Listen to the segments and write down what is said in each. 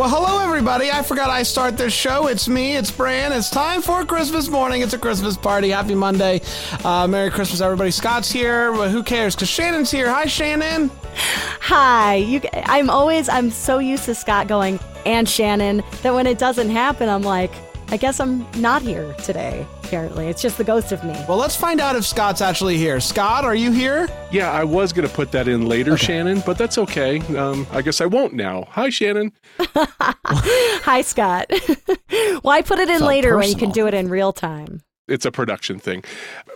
Well, hello, everybody. I forgot I start this show. It's me, it's Bran. It's time for Christmas morning. It's a Christmas party. Happy Monday. Uh, Merry Christmas, everybody. Scott's here, but who cares? Because Shannon's here. Hi, Shannon. Hi. You I'm always I'm so used to Scott going and Shannon that when it doesn't happen I'm like I guess I'm not here today. Apparently, it's just the ghost of me. Well, let's find out if Scott's actually here. Scott, are you here? Yeah, I was going to put that in later, Shannon, but that's okay. Um, I guess I won't now. Hi, Shannon. Hi, Scott. Why put it in Felt later when you can do it in real time? It's a production thing.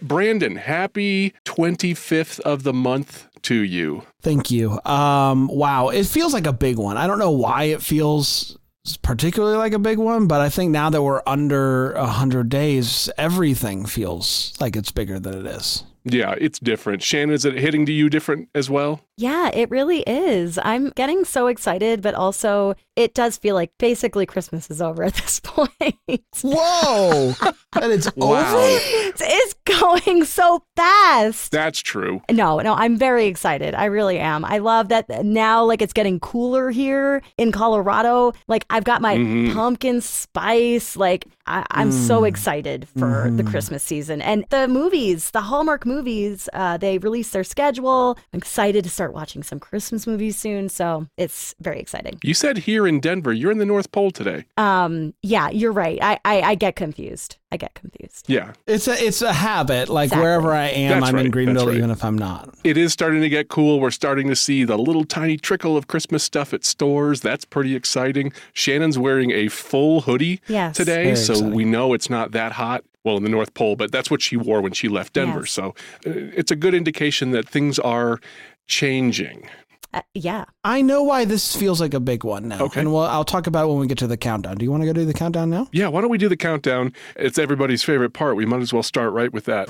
Brandon, happy 25th of the month to you. Thank you. Um, wow, it feels like a big one. I don't know why it feels particularly like a big one, but I think now that we're under a hundred days, everything feels like it's bigger than it is. Yeah, it's different. Shannon, is it hitting to you different as well? Yeah, it really is. I'm getting so excited, but also it does feel like basically Christmas is over at this point. Whoa, and it's Wow. over. it's going so fast. That's true. No, no, I'm very excited. I really am. I love that now, like, it's getting cooler here in Colorado. Like, I've got my Mhm. pumpkin spice. Like, I, I'm so excited for the Christmas season. And the movies, the Hallmark movies, uh, they released their schedule. I'm excited to start watching some Christmas movies soon. So it's very exciting. You said here in Denver, you're in the North Pole today. Um, yeah, you're right. I, I, I get confused. I get confused. Yeah, It's a it's a habit. Like Exactly. wherever I am, That's I'm in Greenville, right. even if I'm not. it is starting to get cool. We're starting to see the little tiny trickle of Christmas stuff at stores. That's pretty exciting. Shannon's wearing a full hoodie Yes. today, Very so exciting. we know it's not that hot. Well, in the North Pole, but that's what she wore when she left Denver. Yes. So uh, it's a good indication that things are changing. Uh, yeah. I know why this feels like a big one now, Okay. and well, I'll talk about it when we get to the countdown. Do you want to go do the countdown now? Yeah, why don't we do the countdown? It's everybody's favorite part. We might as well start right with that.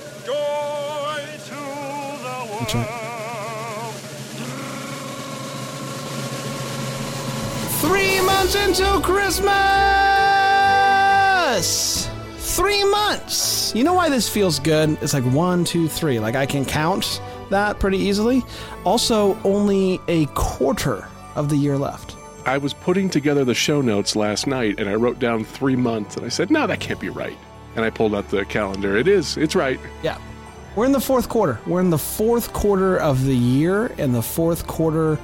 That's right. Three months into Christmas! Three months! You know why this feels good? It's like one, two, three. Like I can count that pretty easily. Also, only a quarter of the year left. I was putting together the show notes last night and I wrote down three months and I said, no, that can't be right. And I pulled out the calendar. It is, it's right. Yeah. We're in the fourth quarter. We're in the fourth quarter of the year and the fourth quarter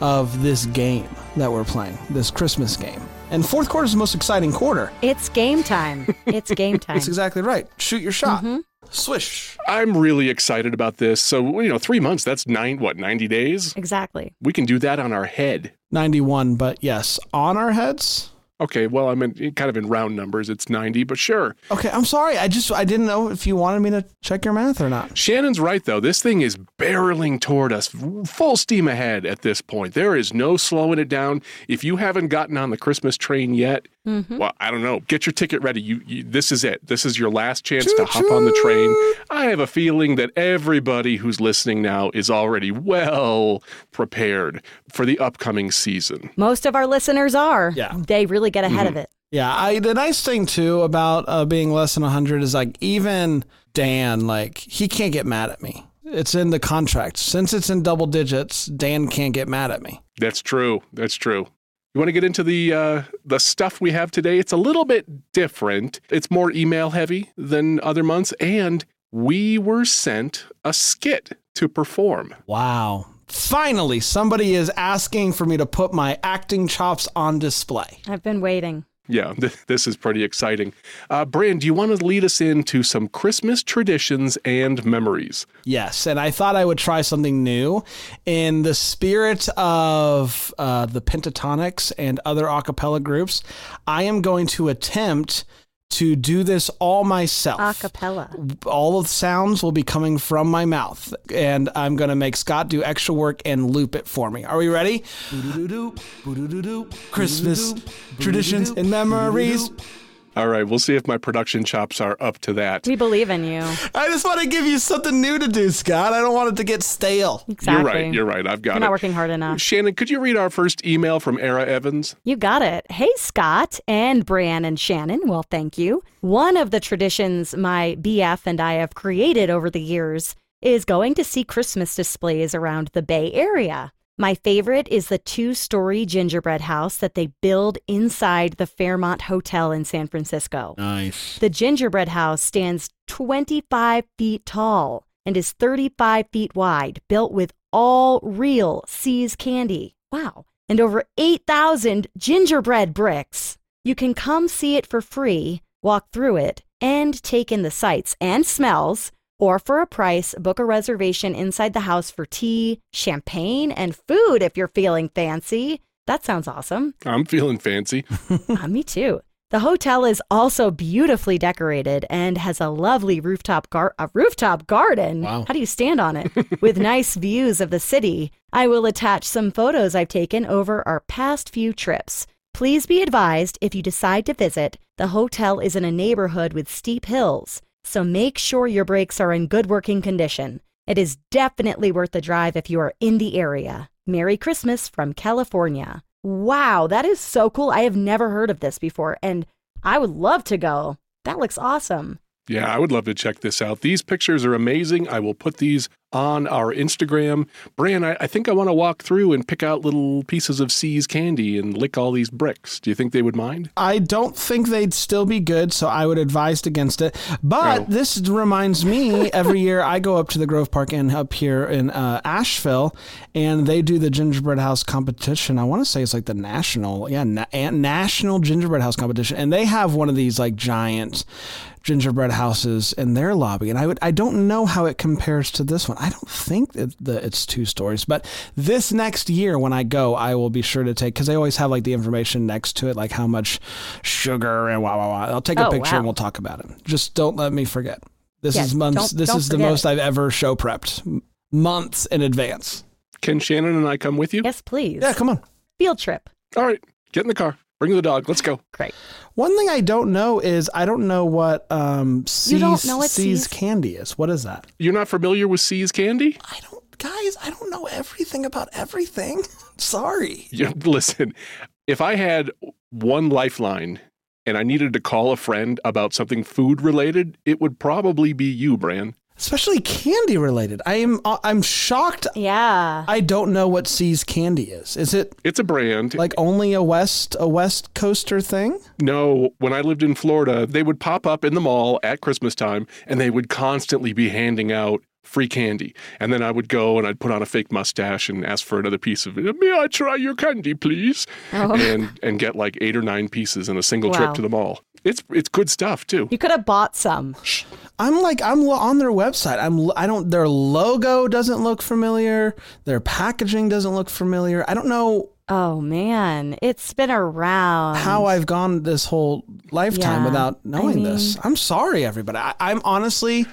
of this game that we're playing, this Christmas game. And fourth quarter is the most exciting quarter. It's game time. It's game time. That's exactly right. Shoot your shot. Mm-hmm. Swish. I'm really excited about this. So, you know, three months, that's nine, what, 90 days? exactly. We can do that on our head. 91, but yes, on our heads. Okay, well, I'm in, kind of in round numbers. It's 90, but sure. Okay, I'm sorry. I just I didn't know if you wanted me to check your math or not. Shannon's right, though. This thing is barreling toward us full steam ahead at this point. There is no slowing it down. If you haven't gotten on the Christmas train yet, mm-hmm. well, I don't know. Get your ticket ready. You, you This is it. This is your last chance to hop on the train. I have a feeling that everybody who's listening now is already well prepared for the upcoming season. Most of our listeners are. Yeah. They really get ahead of it. Yeah, I the nice thing too about uh, being less than 100 is like even Dan like he can't get mad at me. It's in the contract. Since it's in double digits, Dan can't get mad at me. That's true. That's true. You want to get into the uh, the stuff we have today? It's a little bit different. It's more email heavy than other months, and we were sent a skit to perform. Wow. Finally, somebody is asking for me to put my acting chops on display. I've been waiting. Yeah, th- this is pretty exciting. Uh, Brand, do you want to lead us into some Christmas traditions and memories? Yes, and I thought I would try something new in the spirit of uh, the Pentatonix and other a cappella groups. I am going to attempt to do this all myself. Acapella. All of the sounds will be coming from my mouth, and I'm going to make Scott do extra work and loop it for me. Are we ready? Christmas traditions and memories. All right, we'll see if my production chops are up to that. We believe in you. I just want to give you something new to do, Scott. I don't want it to get stale. Exactly. You're right. You're right. I've got You're it. not working hard enough. Shannon, could you read our first email from Era Evans? You got it. Hey, Scott and Bran and Shannon. Well, thank you. One of the traditions my BF and I have created over the years is going to see Christmas displays around the Bay Area. My favorite is the two story gingerbread house that they build inside the Fairmont Hotel in San Francisco. Nice. The gingerbread house stands 25 feet tall and is 35 feet wide, built with all real See's candy. Wow. And over 8,000 gingerbread bricks. You can come see it for free, walk through it, and take in the sights and smells. Or for a price, book a reservation inside the house for tea, champagne, and food if you're feeling fancy. That sounds awesome. I'm feeling fancy. Ah, me too. The hotel is also beautifully decorated and has a lovely rooftop gar- a rooftop garden. Wow. How do you stand on it? With nice views of the city. I will attach some photos I've taken over our past few trips. Please be advised if you decide to visit, the hotel is in a neighborhood with steep hills, so make sure your brakes are in good working condition. It is definitely worth the drive if you are in the area. Merry Christmas from California. Wow, that is so cool. I have never heard of this before, and I would love to go. That looks awesome. Yeah, I would love to check this out. These pictures are amazing. I will put these on our Instagram. Bran, I, I think I want to walk through and pick out little pieces of See's candy and lick all these bricks. Do you think they would mind? I don't think they'd still be good, so I would advise against it. But Oh. this reminds me every year I go up to the Grove Park Inn up here in uh, Asheville, and they do the gingerbread house competition. I want to say it's like the national, yeah, na- national gingerbread house competition, and they have one of these like giant gingerbread houses in their lobby and I would I don't know how it compares to this one. I don't think that the, it's two stories, but this next year when I go, I will be sure to take because they always have like the information next to it, like how much sugar and wow wow wow. I'll take a Oh, picture wow. and we'll talk about it. Just don't let me forget. This Yes, is months. don't- This don't is the most it. I've ever show prepped months in advance. Can Shannon and I come with you? Yes, please. Yeah, come on. Field trip. All right, get in the car. Bring the dog. Let's go. Great. One thing I don't know is I don't know what um See's, know what See's See's? candy is. What is that? You're not familiar with See's candy? I don't, guys. I don't know everything about everything. Sorry. You, listen, if I had one lifeline and I needed to call a friend about something food related, it would probably be you, Bran. Especially candy related. I am uh, I'm shocked. Yeah. I don't know what See's candy is. Is it It's a brand. like only a west a west coaster thing? No, when I lived in Florida, they would pop up in the mall at Christmas time and they would constantly be handing out free candy. And then I would go and I'd put on a fake mustache and ask for another piece of it. May I try your candy, please? Oh. And and get like eight or nine pieces in a single Wow. trip to the mall. It's it's good stuff too. You could have bought some. I'm like I'm on their website. I'm I don't their logo doesn't look familiar. Their packaging doesn't look familiar. I don't know Oh man, it's been around. how I've gone this whole lifetime Yeah, without knowing I this. I'm sorry, everybody. I, I'm honestly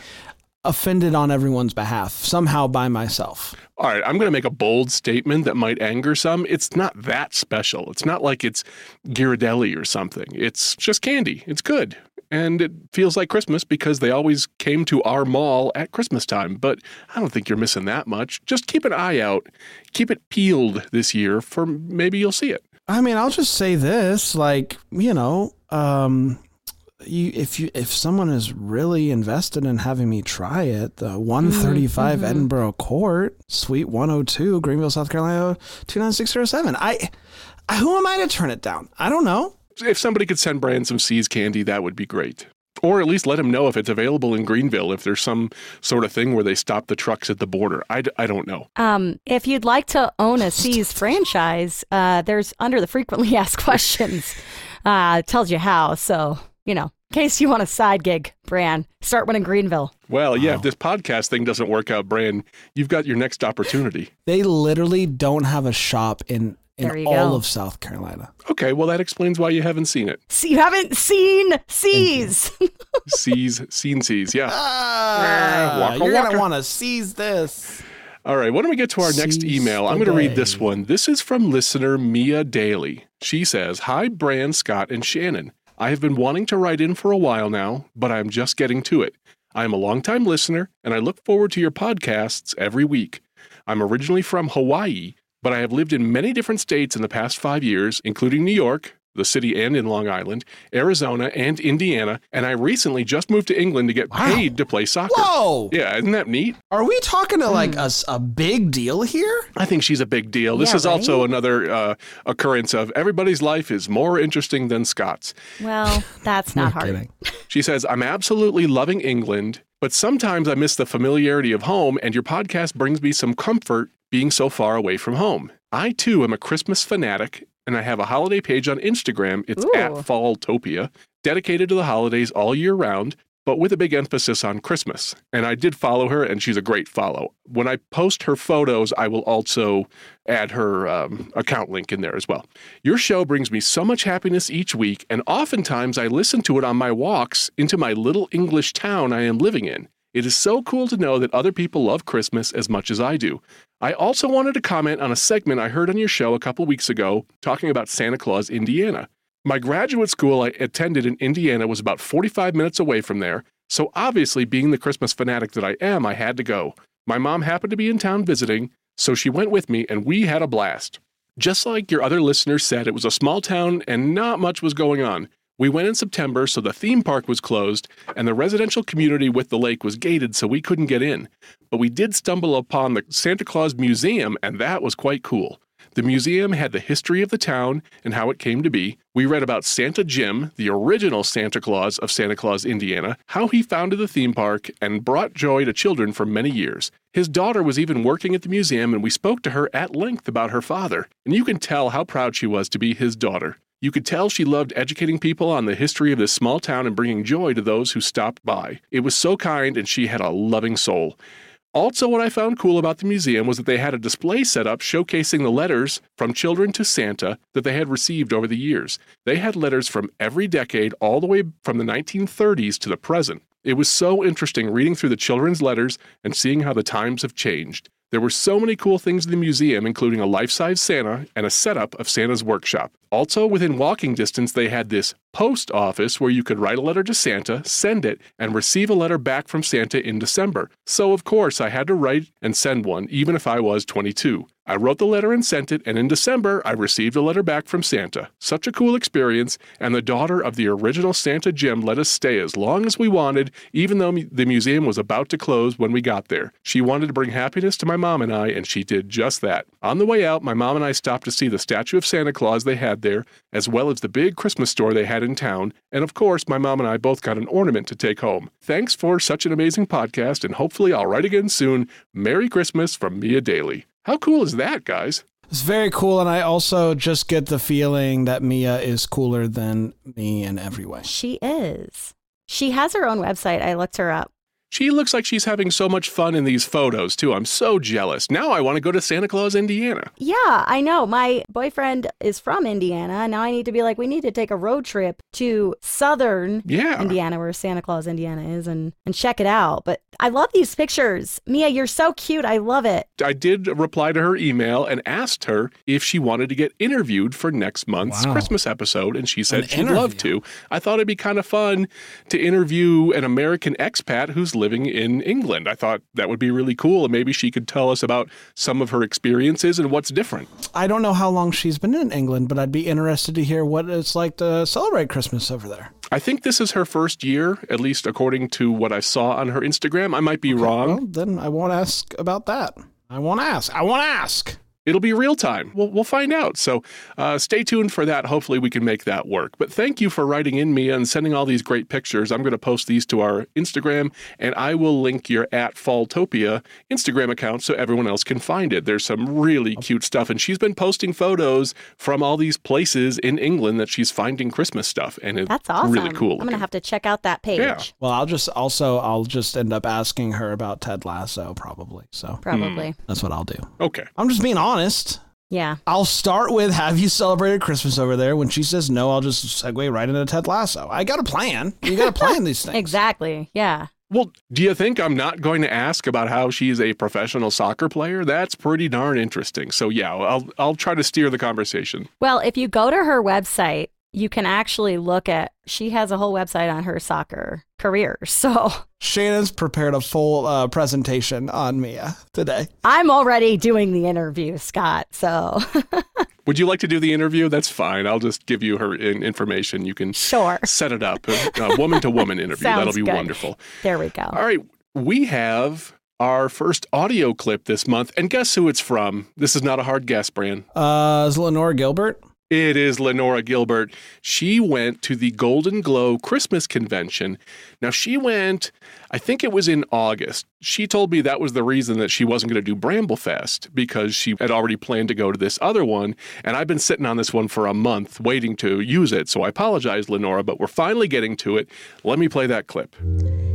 offended on everyone's behalf somehow by myself. All right, I'm going to make a bold statement that might anger some. It's not that special. It's not like it's Ghirardelli or something. It's just candy. It's good. And it feels like Christmas because they always came to our mall at Christmas time. But I don't think you're missing that much. Just keep an eye out. Keep it peeled this year for maybe you'll see it. I mean, I'll just say this, like, you know, um you if you if someone is really invested in having me try it, the 135 Edinburgh Court, Suite 102, Greenville, South Carolina 29607. I who am I to turn it down? I don't know. If somebody could send Brand some See's candy, that would be great. Or at least let him know if it's available in Greenville, if there's some sort of thing where they stop the trucks at the border. I, d- I don't know. Um, if you'd like to own a See's franchise, uh, there's under the frequently asked questions. Uh, it tells you how. So you know, in case you want a side gig, Bran, start one in Greenville. Well, yeah, if this podcast thing doesn't work out, Bran, you've got your next opportunity. They literally don't have a shop in in all go. of South Carolina. Okay, well, that explains why you haven't seen it. See, you haven't seen Seas. Seas, seen seas, yeah. Ah, Waka you're waka. gonna want to seize this. All right, why don't we get to our next email? I'm going to read this one. This is from listener Mia Daly. She says, Hi, Bran, Scott, and Shannon. I have been wanting to write in for a while now, but I am just getting to it. I am a longtime listener, and I look forward to your podcasts every week. I'm originally from Hawaii, but I have lived in many different states in the past five years, including New York, the city and in Long Island, Arizona, and Indiana, and I recently just moved to England to get Wow. paid to play soccer. Whoa! Yeah, isn't that neat? Are we talking to like Hmm. a, s- a big deal here? I think she's a big deal. This Yeah, is also another uh, occurrence of everybody's life is more interesting than Scott's. well, that's not hard. Kidding. She says, I'm absolutely loving England, but sometimes I miss the familiarity of home, and your podcast brings me some comfort being so far away from home. I too am a Christmas fanatic, and I have a holiday page on Instagram. It's Ooh. at Falltopia, dedicated to the holidays all year round, but with a big emphasis on Christmas. And I did follow her, and she's a great follow. When I post her photos, I will also add her um, account link in there as well. Your show brings me so much happiness each week, and oftentimes I listen to it on my walks into my little English town I am living in. It is so cool to know that other people love Christmas as much as I do. I also wanted to comment on a segment I heard on your show a couple weeks ago talking about Santa Claus, Indiana. My graduate school I attended in Indiana was about 45 minutes away from there, so obviously, being the Christmas fanatic that I am, I had to go. My mom happened to be in town visiting, so she went with me and we had a blast. Just like your other listeners said, it was a small town and not much was going on. We went in September, so the theme park was closed, and the residential community with the lake was gated, so we couldn't get in. But we did stumble upon the Santa Claus Museum, and that was quite cool. The museum had the history of the town and how it came to be. We read about Santa Jim, the original Santa Claus of Santa Claus, Indiana, how he founded the theme park and brought joy to children for many years. His daughter was even working at the museum, and we spoke to her at length about her father. And you can tell how proud she was to be his daughter. You could tell she loved educating people on the history of this small town and bringing joy to those who stopped by. It was so kind, and she had a loving soul. Also, what I found cool about the museum was that they had a display set up showcasing the letters from children to Santa that they had received over the years. They had letters from every decade, all the way from the 1930s to the present. It was so interesting reading through the children's letters and seeing how the times have changed. There were so many cool things in the museum, including a life size Santa and a setup of Santa's workshop. Also, within walking distance, they had this post office where you could write a letter to Santa, send it, and receive a letter back from Santa in December. So, of course, I had to write and send one, even if I was 22. I wrote the letter and sent it, and in December, I received a letter back from Santa. Such a cool experience, and the daughter of the original Santa Jim let us stay as long as we wanted, even though the museum was about to close when we got there. She wanted to bring happiness to my mom and I, and she did just that. On the way out, my mom and I stopped to see the statue of Santa Claus they had there, as well as the big Christmas store they had in town, and of course, my mom and I both got an ornament to take home. Thanks for such an amazing podcast, and hopefully I'll write again soon. Merry Christmas from Mia Daly. How cool is that, guys? It's very cool, and I also just get the feeling that Mia is cooler than me in every way. She is. She has her own website. I looked her up. She looks like she's having so much fun in these photos, too. I'm so jealous. Now I want to go to Santa Claus, Indiana. Yeah, I know. My boyfriend is from Indiana. and Now I need to be like, we need to take a road trip to southern Yeah. Indiana, where Santa Claus, Indiana is, and, and check it out. But I love these pictures. Mia, you're so cute. I love it. I did reply to her email and asked her if she wanted to get interviewed for next month's Wow. Christmas episode, and she said An she'd love to. I thought it'd be kind of fun to interview an American expat who's living in England. I thought that would be really cool, and maybe she could tell us about some of her experiences and what's different. I don't know how long she's been in England, but I'd be interested to hear what it's like to celebrate Christmas over there. I think this is her first year, at least according to what I saw on her Instagram. I might be wrong. Well, then I won't ask about that. I won't ask. I won't ask. It'll be real time. We'll, we'll find out. So uh, stay tuned for that. Hopefully, we can make that work. But thank you for writing in, Mia, and sending all these great pictures. I'm going to post these to our Instagram, and I will link your at Falltopia Instagram account so everyone else can find it. There's some really cute stuff, and she's been posting photos from all these places in England that she's finding Christmas stuff, and it's That's awesome. really cool. I'm going to have to check out that page. Yeah. Well, I'll just also I'll just end up asking her about Ted Lasso probably. So Probably. that's what I'll do. Okay. I'm just being honest. Yeah. I'll start with Have you celebrated Christmas over there? When she says no, I'll just segue right into Ted Lasso. I got a plan. You got to plan these things. Exactly. Yeah. Well, do you think I'm not going to ask about how she's a professional soccer player? That's pretty darn interesting. So yeah, I'll I'll try to steer the conversation. Well, if you go to her website, you can actually look at she has a whole website on her soccer career. So Shannon's prepared a full uh, presentation on Mia today. I'm already doing the interview, Scott. So Would you like to do the interview? That's fine. I'll just give you her in- information. You can sure. set it up. A woman to woman interview. Sounds That'll be good. wonderful. There we go. All right. We have our first audio clip this month. And guess who it's from? This is not a hard guess, Bran. Uh, is Lenora Gilbert? It is Lenora Gilbert. She went to the Golden Glow Christmas convention. Now, she went, I think it was in August. She told me that was the reason that she wasn't going to do Bramblefest because she had already planned to go to this other one. And I've been sitting on this one for a month waiting to use it. So I apologize, Lenora, but we're finally getting to it. Let me play that clip.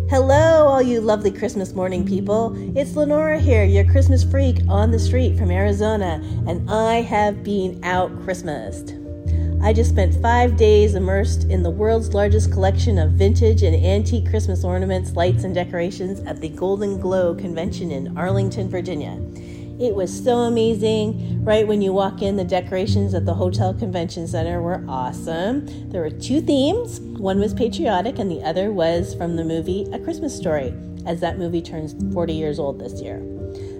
Hello, all you lovely Christmas morning people. It's Lenora here, your Christmas freak on the street from Arizona, and I have been out Christmased. I just spent five days immersed in the world's largest collection of vintage and antique Christmas ornaments, lights, and decorations at the Golden Glow Convention in Arlington, Virginia. It was so amazing. Right when you walk in, the decorations at the Hotel Convention Center were awesome. There were two themes one was patriotic, and the other was from the movie A Christmas Story, as that movie turns 40 years old this year.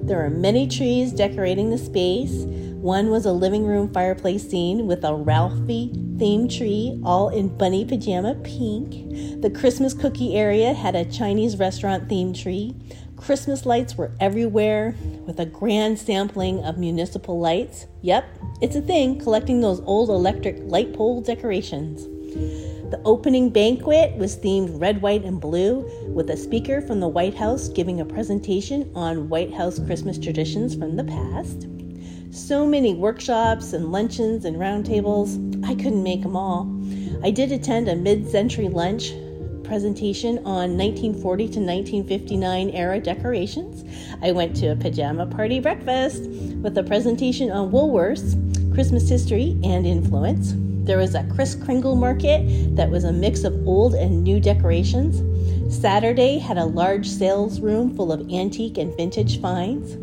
There are many trees decorating the space. One was a living room fireplace scene with a Ralphie themed tree, all in bunny pajama pink. The Christmas cookie area had a Chinese restaurant themed tree. Christmas lights were everywhere with a grand sampling of municipal lights. Yep, it's a thing collecting those old electric light pole decorations. The opening banquet was themed red, white, and blue, with a speaker from the White House giving a presentation on White House Christmas traditions from the past. So many workshops and luncheons and roundtables, I couldn't make them all. I did attend a mid century lunch presentation on 1940 to 1959 era decorations. I went to a pajama party breakfast with a presentation on Woolworths, Christmas history, and influence. There was a Kris Kringle market that was a mix of old and new decorations. Saturday had a large sales room full of antique and vintage finds.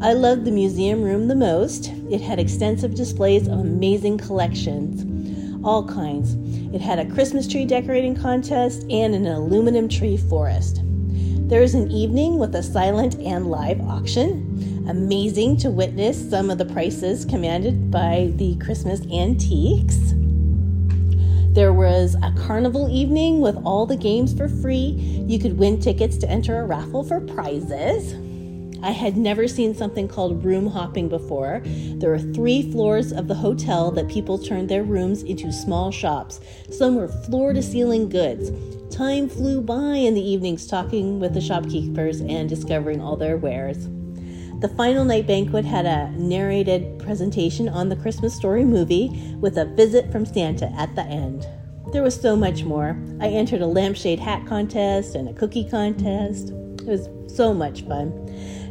I loved the museum room the most. It had extensive displays of amazing collections, all kinds. It had a Christmas tree decorating contest and an aluminum tree forest. There was an evening with a silent and live auction. Amazing to witness some of the prices commanded by the Christmas antiques. There was a carnival evening with all the games for free. You could win tickets to enter a raffle for prizes. I had never seen something called room hopping before. There were three floors of the hotel that people turned their rooms into small shops. Some were floor to ceiling goods. Time flew by in the evenings talking with the shopkeepers and discovering all their wares. The final night banquet had a narrated presentation on the Christmas Story movie with a visit from Santa at the end. There was so much more. I entered a lampshade hat contest and a cookie contest. It was so much fun.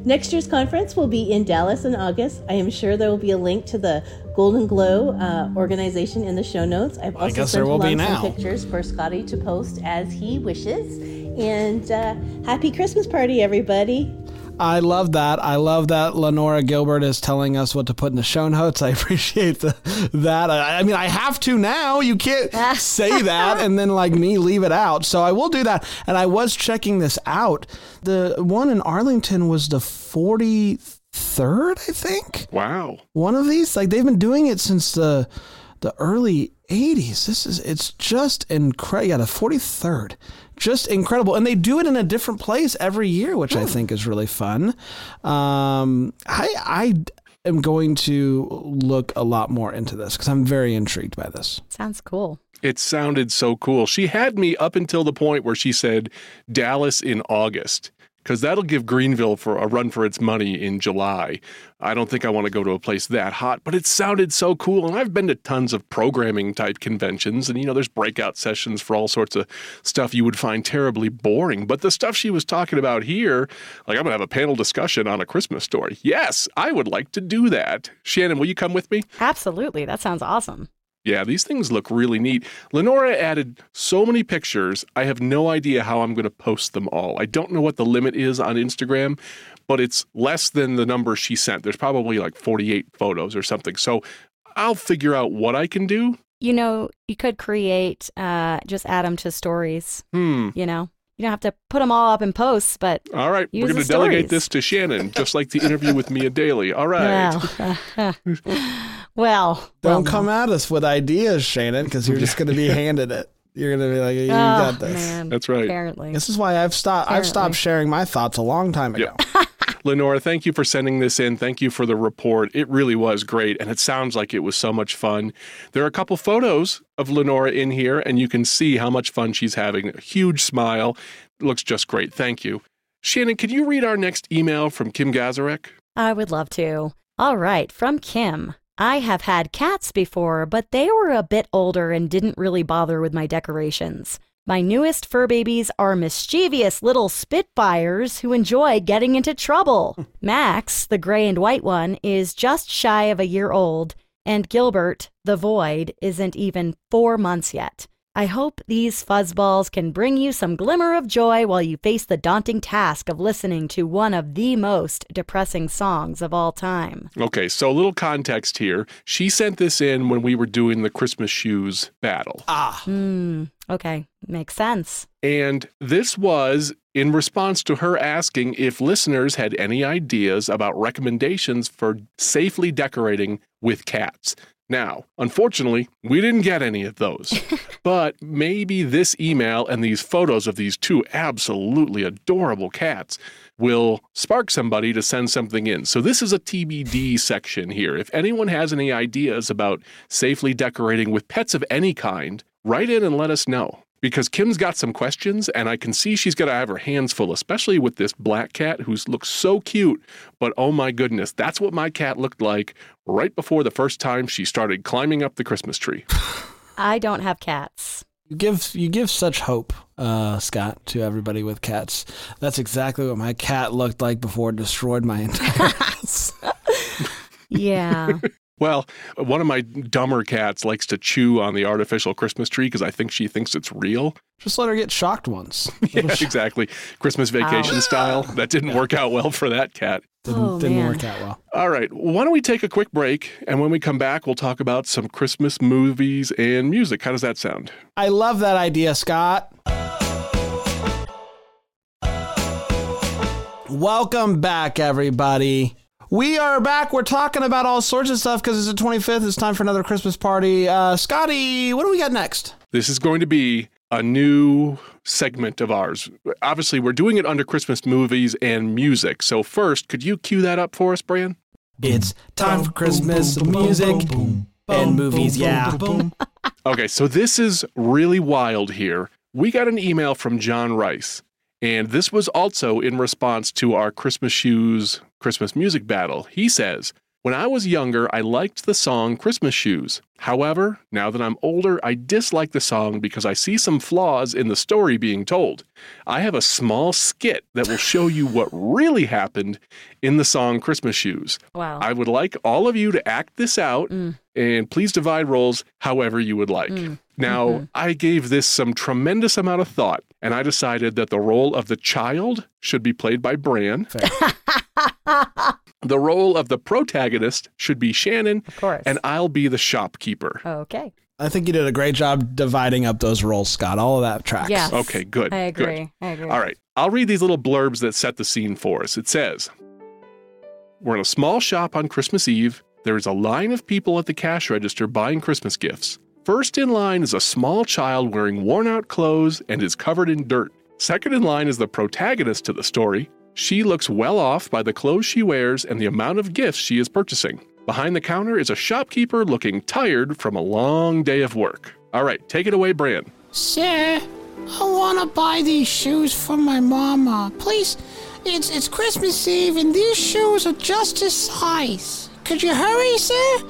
Next year's conference will be in Dallas in August. I am sure there will be a link to the Golden Glow uh, organization in the show notes. I've I also guess sent there will be along now. some pictures for Scotty to post as he wishes. And uh, happy Christmas party, everybody! I love that. I love that Lenora Gilbert is telling us what to put in the show notes. I appreciate the, that. I, I mean, I have to now. You can't say that and then, like me, leave it out. So I will do that. And I was checking this out. The one in Arlington was the 43rd, I think. Wow. One of these. Like they've been doing it since the the early 80s. This is it's just incredible. Yeah, the 43rd. Just incredible. And they do it in a different place every year, which I think is really fun. Um I I am going to look a lot more into this cuz I'm very intrigued by this. Sounds cool. It sounded so cool. She had me up until the point where she said Dallas in August. Because that'll give Greenville for a run for its money in July. I don't think I want to go to a place that hot, but it sounded so cool. And I've been to tons of programming type conventions, and you know, there's breakout sessions for all sorts of stuff you would find terribly boring. But the stuff she was talking about here, like I'm gonna have a panel discussion on a Christmas story. Yes, I would like to do that. Shannon, will you come with me? Absolutely. That sounds awesome. Yeah, these things look really neat. Lenora added so many pictures. I have no idea how I'm going to post them all. I don't know what the limit is on Instagram, but it's less than the number she sent. There's probably like 48 photos or something. So I'll figure out what I can do. You know, you could create, uh, just add them to stories, Hmm. you know? You don't have to put them all up in posts, but All right, we're going to delegate this to Shannon, just like the interview with Mia Daly. All right. well, well, Don't well, come at us with ideas, Shannon, because you're just going to be handed it. You're going to be like, you oh, got this. man. That's right. Apparently. This is why I've stopped. I've stopped sharing my thoughts a long time ago. Lenora, thank you for sending this in. Thank you for the report. It really was great, and it sounds like it was so much fun. There are a couple photos of Lenora in here, and you can see how much fun she's having. A huge smile. looks just great. Thank you. Shannon, can you read our next email from Kim Gazarek? I would love to. All right, from Kim. I have had cats before, but they were a bit older and didn't really bother with my decorations. My newest fur babies are mischievous little spitfires who enjoy getting into trouble. Max, the gray and white one, is just shy of a year old, and Gilbert, the void, isn't even four months yet. I hope these fuzzballs can bring you some glimmer of joy while you face the daunting task of listening to one of the most depressing songs of all time. Okay, so a little context here. She sent this in when we were doing the Christmas shoes battle. Ah, Hmm, okay, makes sense. And this was in response to her asking if listeners had any ideas about recommendations for safely decorating with cats. Now, unfortunately, we didn't get any of those. but maybe this email and these photos of these two absolutely adorable cats will spark somebody to send something in. So, this is a TBD section here. If anyone has any ideas about safely decorating with pets of any kind, write in and let us know because Kim's got some questions, and I can see she's going to have her hands full, especially with this black cat who looks so cute. But oh my goodness, that's what my cat looked like right before the first time she started climbing up the Christmas tree. I don't have cats. you give you give such hope, uh, Scott, to everybody with cats. That's exactly what my cat looked like before it destroyed my entire house. Yeah. Well, one of my dumber cats likes to chew on the artificial Christmas tree because I think she thinks it's real. Just let her get shocked once. Yeah, exactly. Christmas vacation style. That didn't work out well for that cat. Didn't, Oh, didn't work out well. All right. Why don't we take a quick break? And when we come back, we'll talk about some Christmas movies and music. How does that sound? I love that idea, Scott. Welcome back, everybody. We are back. We're talking about all sorts of stuff because it's the 25th. It's time for another Christmas party. Uh, Scotty, what do we got next? This is going to be a new segment of ours. Obviously, we're doing it under Christmas movies and music. So, first, could you cue that up for us, Brian? It's time for Christmas music and movies. Yeah. Okay, so this is really wild here. We got an email from John Rice, and this was also in response to our Christmas Shoes Christmas music battle. He says, When I was younger, I liked the song Christmas Shoes. However, now that I'm older, I dislike the song because I see some flaws in the story being told. I have a small skit that will show you what really happened in the song Christmas Shoes. Wow. I would like all of you to act this out mm. and please divide roles however you would like. Mm. Now, mm-hmm. I gave this some tremendous amount of thought and I decided that the role of the child should be played by Bran. the role of the protagonist should be Shannon of course. and I'll be the shopkeeper. okay. I think you did a great job dividing up those roles, Scott. All of that tracks. Yes. Okay, good. I good. agree. I agree. All right. I'll read these little blurbs that set the scene for us. It says We're in a small shop on Christmas Eve. There is a line of people at the cash register buying Christmas gifts. First in line is a small child wearing worn out clothes and is covered in dirt. Second in line is the protagonist to the story. She looks well off by the clothes she wears and the amount of gifts she is purchasing. Behind the counter is a shopkeeper looking tired from a long day of work. All right, take it away, Bran. Sir, I want to buy these shoes for my mama. Please, It's it's Christmas Eve and these shoes are just his size. Could you hurry, sir?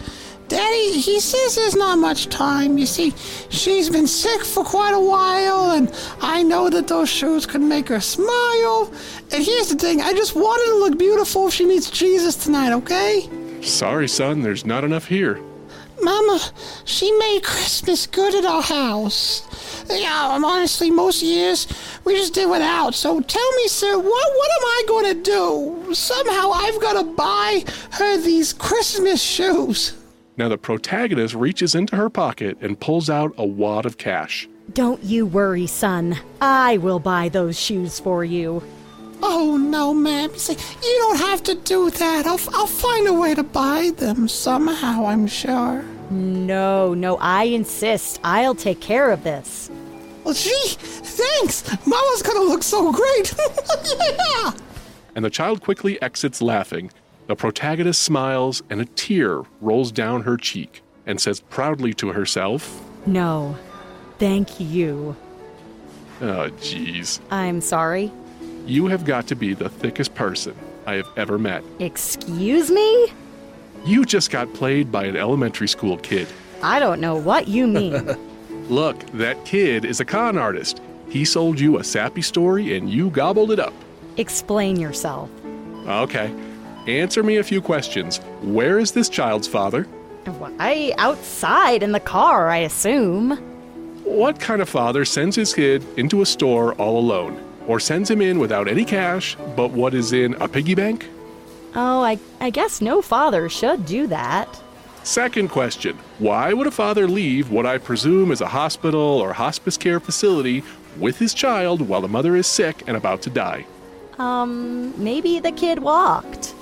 Daddy, he says there's not much time. You see, she's been sick for quite a while, and I know that those shoes could make her smile. And here's the thing I just want her to look beautiful if she meets Jesus tonight, okay? Sorry, son, there's not enough here. Mama, she made Christmas good at our house. Yeah, I'm honestly, most years we just did without. So tell me, sir, what what am I going to do? Somehow I've got to buy her these Christmas shoes. Now the protagonist reaches into her pocket and pulls out a wad of cash. Don't you worry, son. I will buy those shoes for you. Oh no, ma'am. You see, you don't have to do that. I'll I'll find a way to buy them somehow. I'm sure. No, no, I insist. I'll take care of this. Well, gee, thanks. Mama's gonna look so great. yeah. And the child quickly exits laughing. The protagonist smiles and a tear rolls down her cheek and says proudly to herself, No, thank you. Oh, jeez. I'm sorry. You have got to be the thickest person I have ever met. Excuse me? You just got played by an elementary school kid. I don't know what you mean. Look, that kid is a con artist. He sold you a sappy story and you gobbled it up. Explain yourself. Okay. Answer me a few questions. Where is this child's father? Why, outside in the car, I assume. What kind of father sends his kid into a store all alone? Or sends him in without any cash, but what is in a piggy bank? Oh, I, I guess no father should do that. Second question Why would a father leave what I presume is a hospital or hospice care facility with his child while the mother is sick and about to die? Um, maybe the kid walked.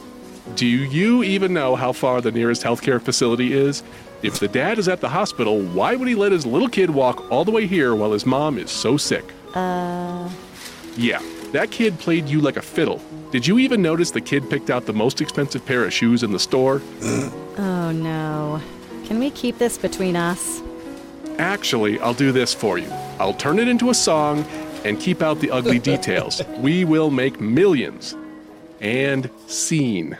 Do you even know how far the nearest healthcare facility is? If the dad is at the hospital, why would he let his little kid walk all the way here while his mom is so sick? Uh, Yeah, that kid played you like a fiddle. Did you even notice the kid picked out the most expensive pair of shoes in the store? oh no. Can we keep this between us? Actually, I'll do this for you. I'll turn it into a song and keep out the ugly details. We will make millions. And scene.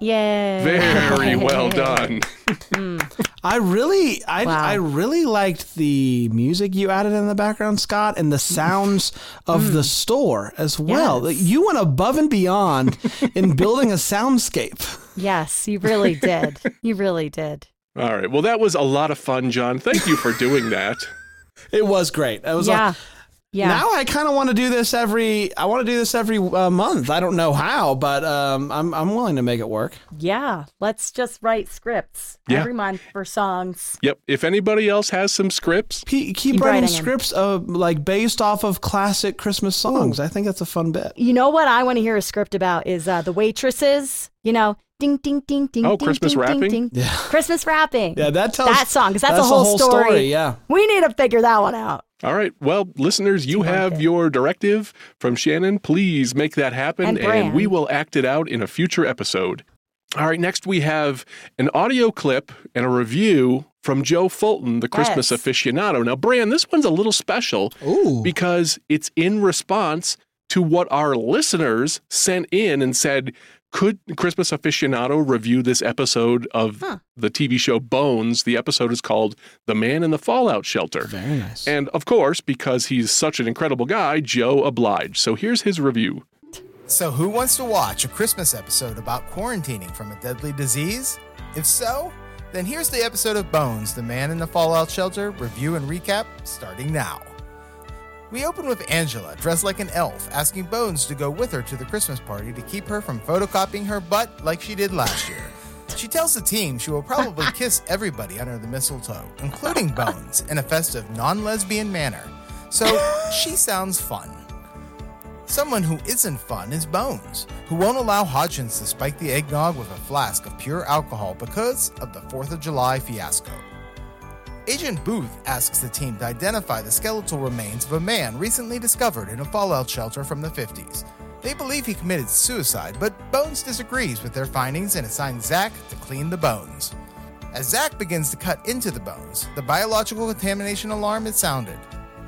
Yay. Very well done. I really, I, Wow. I really liked the music you added in the background, Scott, and the sounds of mm. the store as well. Yes. You went above and beyond in building a soundscape. Yes, you really did. you really did. All right. Well, that was a lot of fun, John. Thank you for doing that. It was great. It was. Yeah. Like, Yeah. Now I kind of want to do this every. I want to do this every uh, month. I don't know how, but um, I'm I'm willing to make it work. yeah. Let's just write scripts Yeah. every month for songs. Yep. If anybody else has some scripts, P- keep, Keep writing, writing 'em. scripts of like based off of classic Christmas songs. I think that's a fun bit. You know what I want to hear a script about is uh, the waitresses, you know, ding, ding, ding, ding. Oh, ding, Christmas ding, wrapping? Ding, ding. Yeah. Christmas wrapping. Yeah, that tells that song, because that's, that's a whole, a whole story, yeah. We need to figure that one out. All right. Well, listeners, you It's have it. your directive from Shannon. Please make that happen, And Bran. we will act it out in a future episode. All right. Next, we have an audio clip and a review from Joe Fulton, the Christmas Yes. aficionado. Now, Bran, this one's a little special Ooh. because it's in response to what our listeners sent in and said, could Christmas aficionado review this episode of Huh. the TV show Bones? The episode is called The Man in the Fallout Shelter. Very nice. And of course, because he's such an incredible guy, Joe obliged. So here's his review. So, who wants to watch a Christmas episode about quarantining from a deadly disease? If so, then here's the episode of Bones, the Man in the Fallout Shelter review and recap starting now. We open with Angela, dressed like an elf, asking Bones to go with her to the Christmas party to keep her from photocopying her butt like she did last year. She tells the team she will probably kiss everybody under the mistletoe, including Bones, in a festive, non lesbian manner. So, she sounds fun. Someone who isn't fun is Bones, who won't allow Hodgins to spike the eggnog with a flask of pure alcohol because of the 4th of July fiasco. Agent Booth asks the team to identify the skeletal remains of a man recently discovered in a fallout shelter from the 50s. They believe he committed suicide, but Bones disagrees with their findings and assigns Zack to clean the bones. As Zack begins to cut into the bones, the biological contamination alarm is sounded.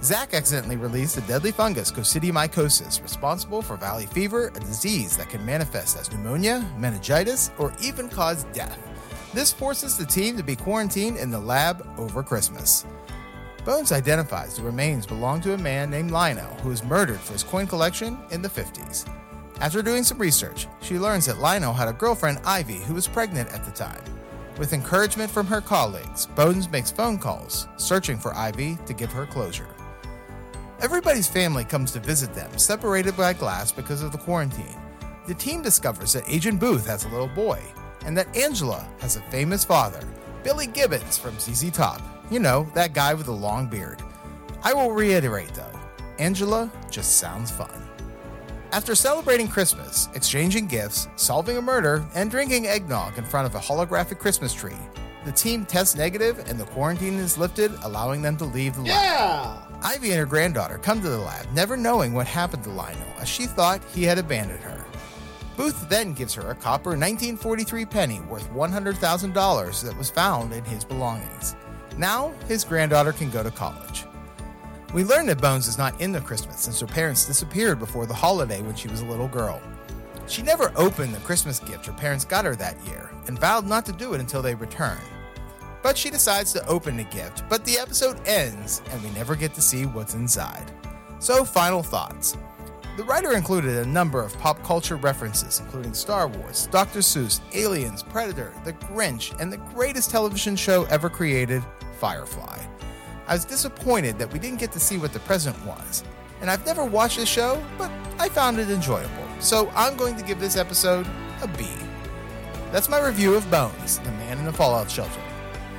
Zack accidentally released a deadly fungus, coccidioidomycosis, responsible for valley fever, a disease that can manifest as pneumonia, meningitis, or even cause death. This forces the team to be quarantined in the lab over Christmas. Bones identifies the remains belong to a man named Lionel who was murdered for his coin collection in the 50s. After doing some research, she learns that Lionel had a girlfriend, Ivy, who was pregnant at the time. With encouragement from her colleagues, Bones makes phone calls, searching for Ivy to give her closure. Everybody's family comes to visit them, separated by glass because of the quarantine. The team discovers that Agent Booth has a little boy, and that Angela has a famous father, Billy Gibbons from ZZ Top. You know, that guy with the long beard. I will reiterate though, Angela just sounds fun. After celebrating Christmas, exchanging gifts, solving a murder, and drinking eggnog in front of a holographic Christmas tree, the team tests negative and the quarantine is lifted, allowing them to leave the lab. Yeah. Ivy and her granddaughter come to the lab, never knowing what happened to Lionel, as she thought he had abandoned her. Booth then gives her a copper 1943 penny worth $100,000 that was found in his belongings. Now, his granddaughter can go to college. We learn that Bones is not in the Christmas since her parents disappeared before the holiday when she was a little girl. She never opened the Christmas gift her parents got her that year and vowed not to do it until they returned. But she decides to open the gift, but the episode ends and we never get to see what's inside. So, final thoughts. The writer included a number of pop culture references, including Star Wars, Dr. Seuss, Aliens, Predator, The Grinch, and the greatest television show ever created, Firefly. I was disappointed that we didn't get to see what the present was. And I've never watched the show, but I found it enjoyable. So I'm going to give this episode a B. That's my review of Bones, the man in the Fallout shelter.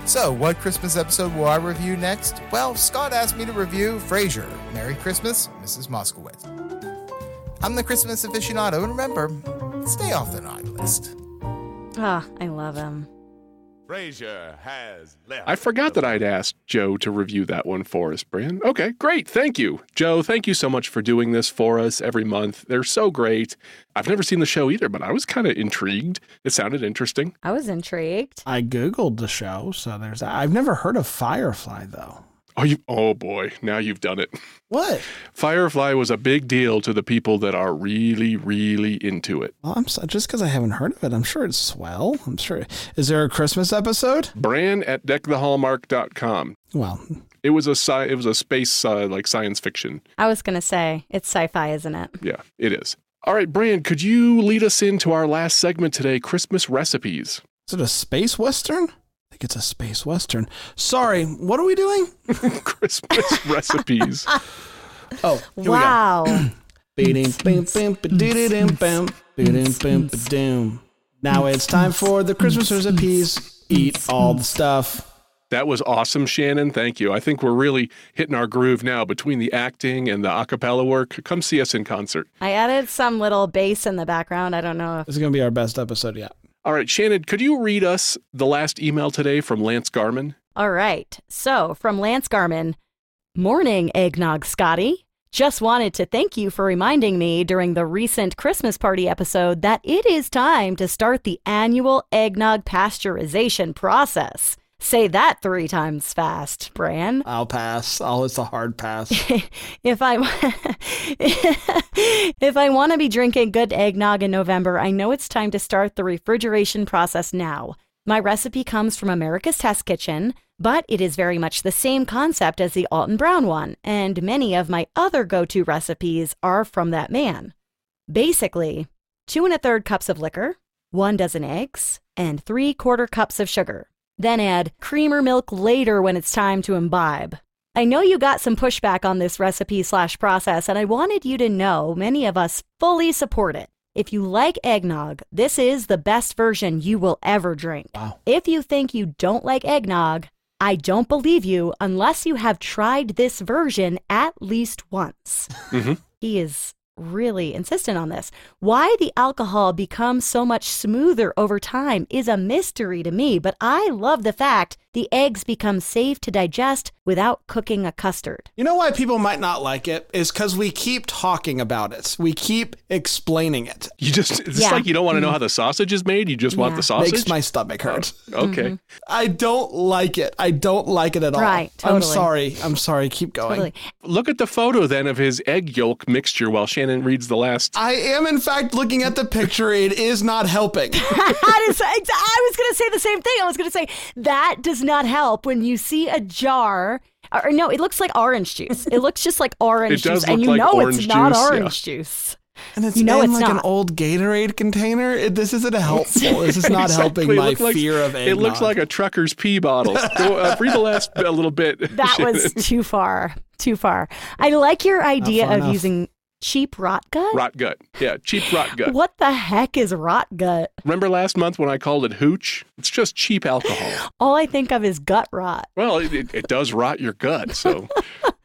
So, what Christmas episode will I review next? Well, Scott asked me to review Frasier. Merry Christmas, Mrs. Moskowitz. I'm the Christmas aficionado, and remember, stay off the naughty list. Ah, I love him. Frasier has left. I forgot that I'd asked Joe to review that one for us, Bran. Okay, great. Thank you. Joe, thank you so much for doing this for us every month. They're so great. I've never seen the show either, but I was kind of intrigued. It sounded interesting. I was intrigued. I googled the show, so there's that. I've never heard of Firefly though. Oh, you, oh boy, now you've done it. What? Firefly was a big deal to the people that are really, really into it. Well, I'm so, just because I haven't heard of it. I'm sure it's swell. I'm sure. Is there a Christmas episode? Bran at deckthehallmark.com. Well, It was a sci- it was a space uh, like science fiction. I was going to say, it's sci fi, isn't it? Yeah, it is. All right, Bran, could you lead us into our last segment today, Christmas recipes? is it a space western? I it's a space western. Sorry, what are we doing? Christmas recipes. Oh, wow. we go. Ba-ding, bam, bam, ba-dee-dee-dim, bam, ba-ding, bam, ba-doom. Now it's time for the Christmas recipes. Eat all the stuff. That was awesome, Shannon. Thank you. I think we're really hitting our groove now between the acting and the a cappella work. Come see us in concert. I added some little bass in the background. I don't know if This is going to be our best episode yet. All right, Shannon, could you read us the last email today from Lance Garman? All right. So from Lance Garman, morning, eggnog Scotty. Just wanted to thank you for reminding me during the recent Christmas party episode that it is time to start the annual eggnog pasteurization process. Say that three times fast, Bran. I'll pass. I'll, it's a hard pass. if I if I want to be drinking good eggnog in November, I know it's time to start the refrigeration process now. My recipe comes from America's Test Kitchen, but it is very much the same concept as the Alton Brown one, and many of my other go-to recipes are from that man. Basically, two and a third cups of liquor, one dozen eggs, and three quarter cups of sugar. Then add creamer milk later when it's time to imbibe. I know you got some pushback on this recipe slash process, and I wanted you to know many of us fully support it. If you like eggnog, this is the best version you will ever drink. Wow. If you think you don't like eggnog, I don't believe you unless you have tried this version at least once. Mhm. He is really insistent on this. Why the alcohol becomes so much smoother over time is a mystery to me, but I love the fact the eggs become safe to digest without cooking a custard. You know why people might not like it is because we keep talking about it. We keep explaining it. You just, it's Yeah. like you don't want to know mm-hmm. how the sausage is made. You just want the sausage. Makes my stomach hurt. Oh, okay. Mm-hmm. I don't like it. I don't like it at all. Right, Totally. I'm sorry. I'm sorry. Keep going. Totally. Look at the photo then of his egg yolk mixture while Shannon reads the last. I am, in fact, looking at the picture. It is not helping. I was going to say the same thing. I was going to say that does not help when you see a jar. Or no, it looks like orange juice. It looks just like orange It does juice, and you like know it's not juice, yeah. orange juice. And it's You know in it's like an old Gatorade container. It, this isn't helpful. This is not Exactly. helping It my like- fear of eggnog. It looks like a trucker's pee bottle. Go, uh, read the last a little bit. That was too far. Too far. I like your idea of enough. using cheap rot gut. rot gut. Yeah, cheap rot gut. What the heck is rot gut? Remember last month when I called it hooch? It's just cheap alcohol. All I think of is gut rot. Well, it, it, it does rot your gut. So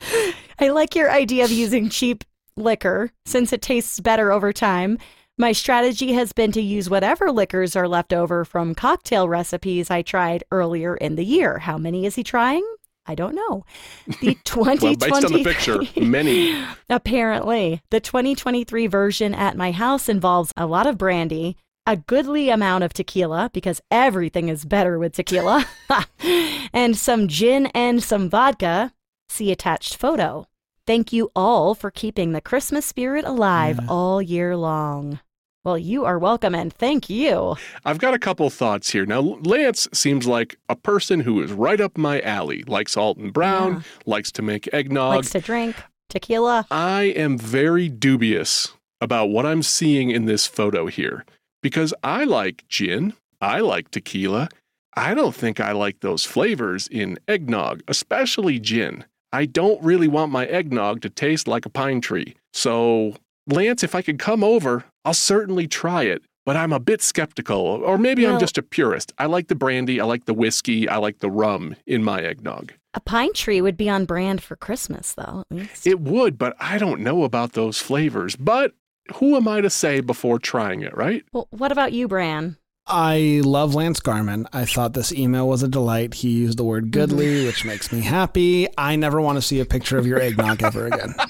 I like your idea of using cheap liquor since it tastes better over time. My strategy has been to use whatever liquors are left over from cocktail recipes I tried earlier in the year. How many is he trying? I don't know. The 2020 well, based on the picture, many. Apparently, the 2023 version at my house involves a lot of brandy, a goodly amount of tequila, because everything is better with tequila, and some gin and some vodka. See attached photo. Thank you all for keeping the Christmas spirit alive mm. all year long. Well, you are welcome and thank you. I've got a couple thoughts here. Now, Lance seems like a person who is right up my alley. Likes Alton Brown, likes to make eggnog. Likes to drink tequila. I am very dubious about what I'm seeing in this photo here because I like gin, I like tequila. I don't think I like those flavors in eggnog, especially gin. I don't really want my eggnog to taste like a pine tree. So, Lance, if I could come over, I'll certainly try it. But I'm a bit skeptical, or maybe I'm just a purist. I like the brandy, I like the whiskey, I like the rum in my eggnog. A pine tree would be on brand for Christmas, though. It would, but I don't know about those flavors. But who am I to say before trying it, right? well, what about you, Bran? I love Lance Garman. I thought this email was a delight. He used the word mm-hmm. goodly, which makes me happy. I never want to see a picture of your eggnog ever again.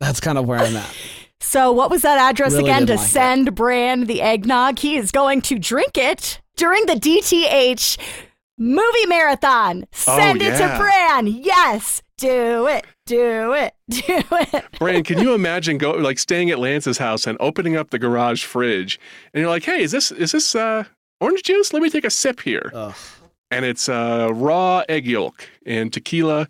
That's kind of where I'm at. So, what was that address Really again to didn't like it. send Bran the eggnog? He is going to drink it during the DTH movie marathon. Send it to Oh. Bran. Yes. Do it. Do it. Do it. Brian, can you imagine go like staying at Lance's house and opening up the garage fridge and you're like, "Hey, is this is this uh, orange juice? Let me take a sip here." Ugh. And it's uh, raw egg yolk and tequila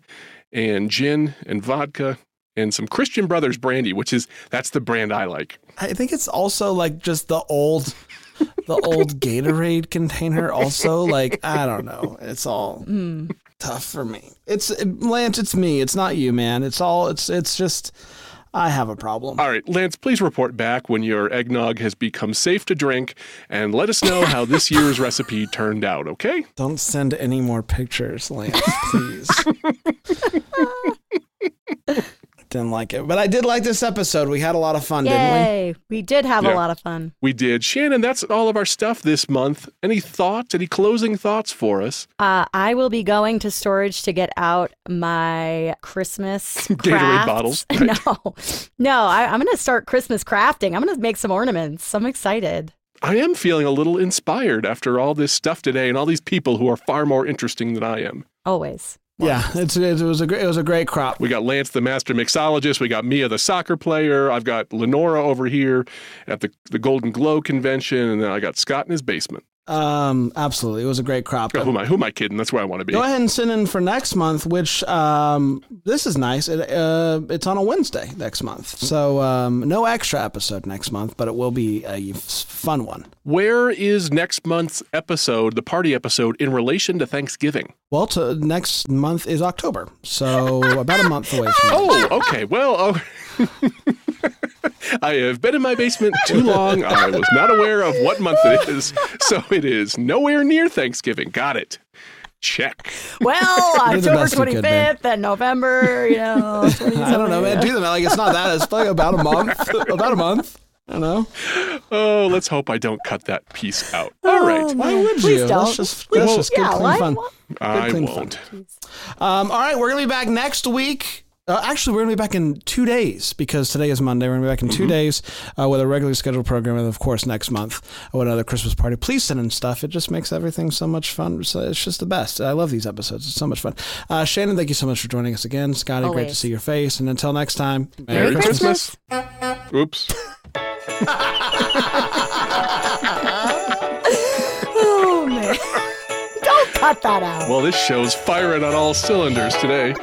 and gin and vodka and some Christian Brothers brandy, which is that's the brand I like. I think it's also like just the old, the old Gatorade container. Also, like I don't know. It's all tough for me. It's Lance. It's me. It's not you, man. It's all. It's it's just. I have a problem. All right, Lance, please report back when your eggnog has become safe to drink and let us know how this year's recipe turned out, okay? Don't send any more pictures, Lance, please. Didn't like it, but I did like this episode. We had a lot of fun, didn't we? We did have Yeah. a lot of fun. We did. Shannon, that's all of our stuff this month. Any thoughts, any closing thoughts for us? Uh, I will be going to storage to get out my Christmas Gatorade crafts. bottles, No, no, I, I'm going to start Christmas crafting. I'm going to make some ornaments. I'm excited. I am feeling a little inspired after all this stuff today and all these people who are far more interesting than I am. Always. Yeah, it's it was a great, it was a great crop. We got Lance, the master mixologist. We got Mia, the soccer player. I've got Lenora over here at the, the Golden Glow convention. And then I got Scott in his basement. Um, absolutely, it was a great crop. Oh, who, am I, who am I kidding? That's where I want to be. Go ahead and send in for next month, which um, this is nice. It, uh, it's on a Wednesday next month, so um, no extra episode next month, but it will be a fun one. Where is next month's episode, the party episode, in relation to Thanksgiving? Well, to, next month is October, so about a month away from. Oh, okay. Well, oh. I have been in my basement too long. I was not aware of what month it is. So it is nowhere near Thanksgiving. Got it. Check. Well, You're October best you could, 25th and November, you know. I don't know, man. Do them like it's not that. It's like about a month. about a month. I know. Oh, let's hope I don't cut that piece out. All right. Why would Please you? don't. That's just, that's just good, yeah, clean why- fun. why- I clean won't. Um, all right, we're gonna be back next week. Uh, actually, we're gonna be back in two days because today is Monday. We're gonna be back in 2 days uh, with a regularly scheduled program, and of course, next month with another Christmas party. Please send in stuff. It just makes everything so much fun. So it's just the best. I love these episodes. It's so much fun. Uh, Shannon, thank you so much for joining us again. Scotty, great to see your face. And until next time, Merry Christmas. Oops. Oh man. Don't cut that out. Well, this show's firing on all cylinders today.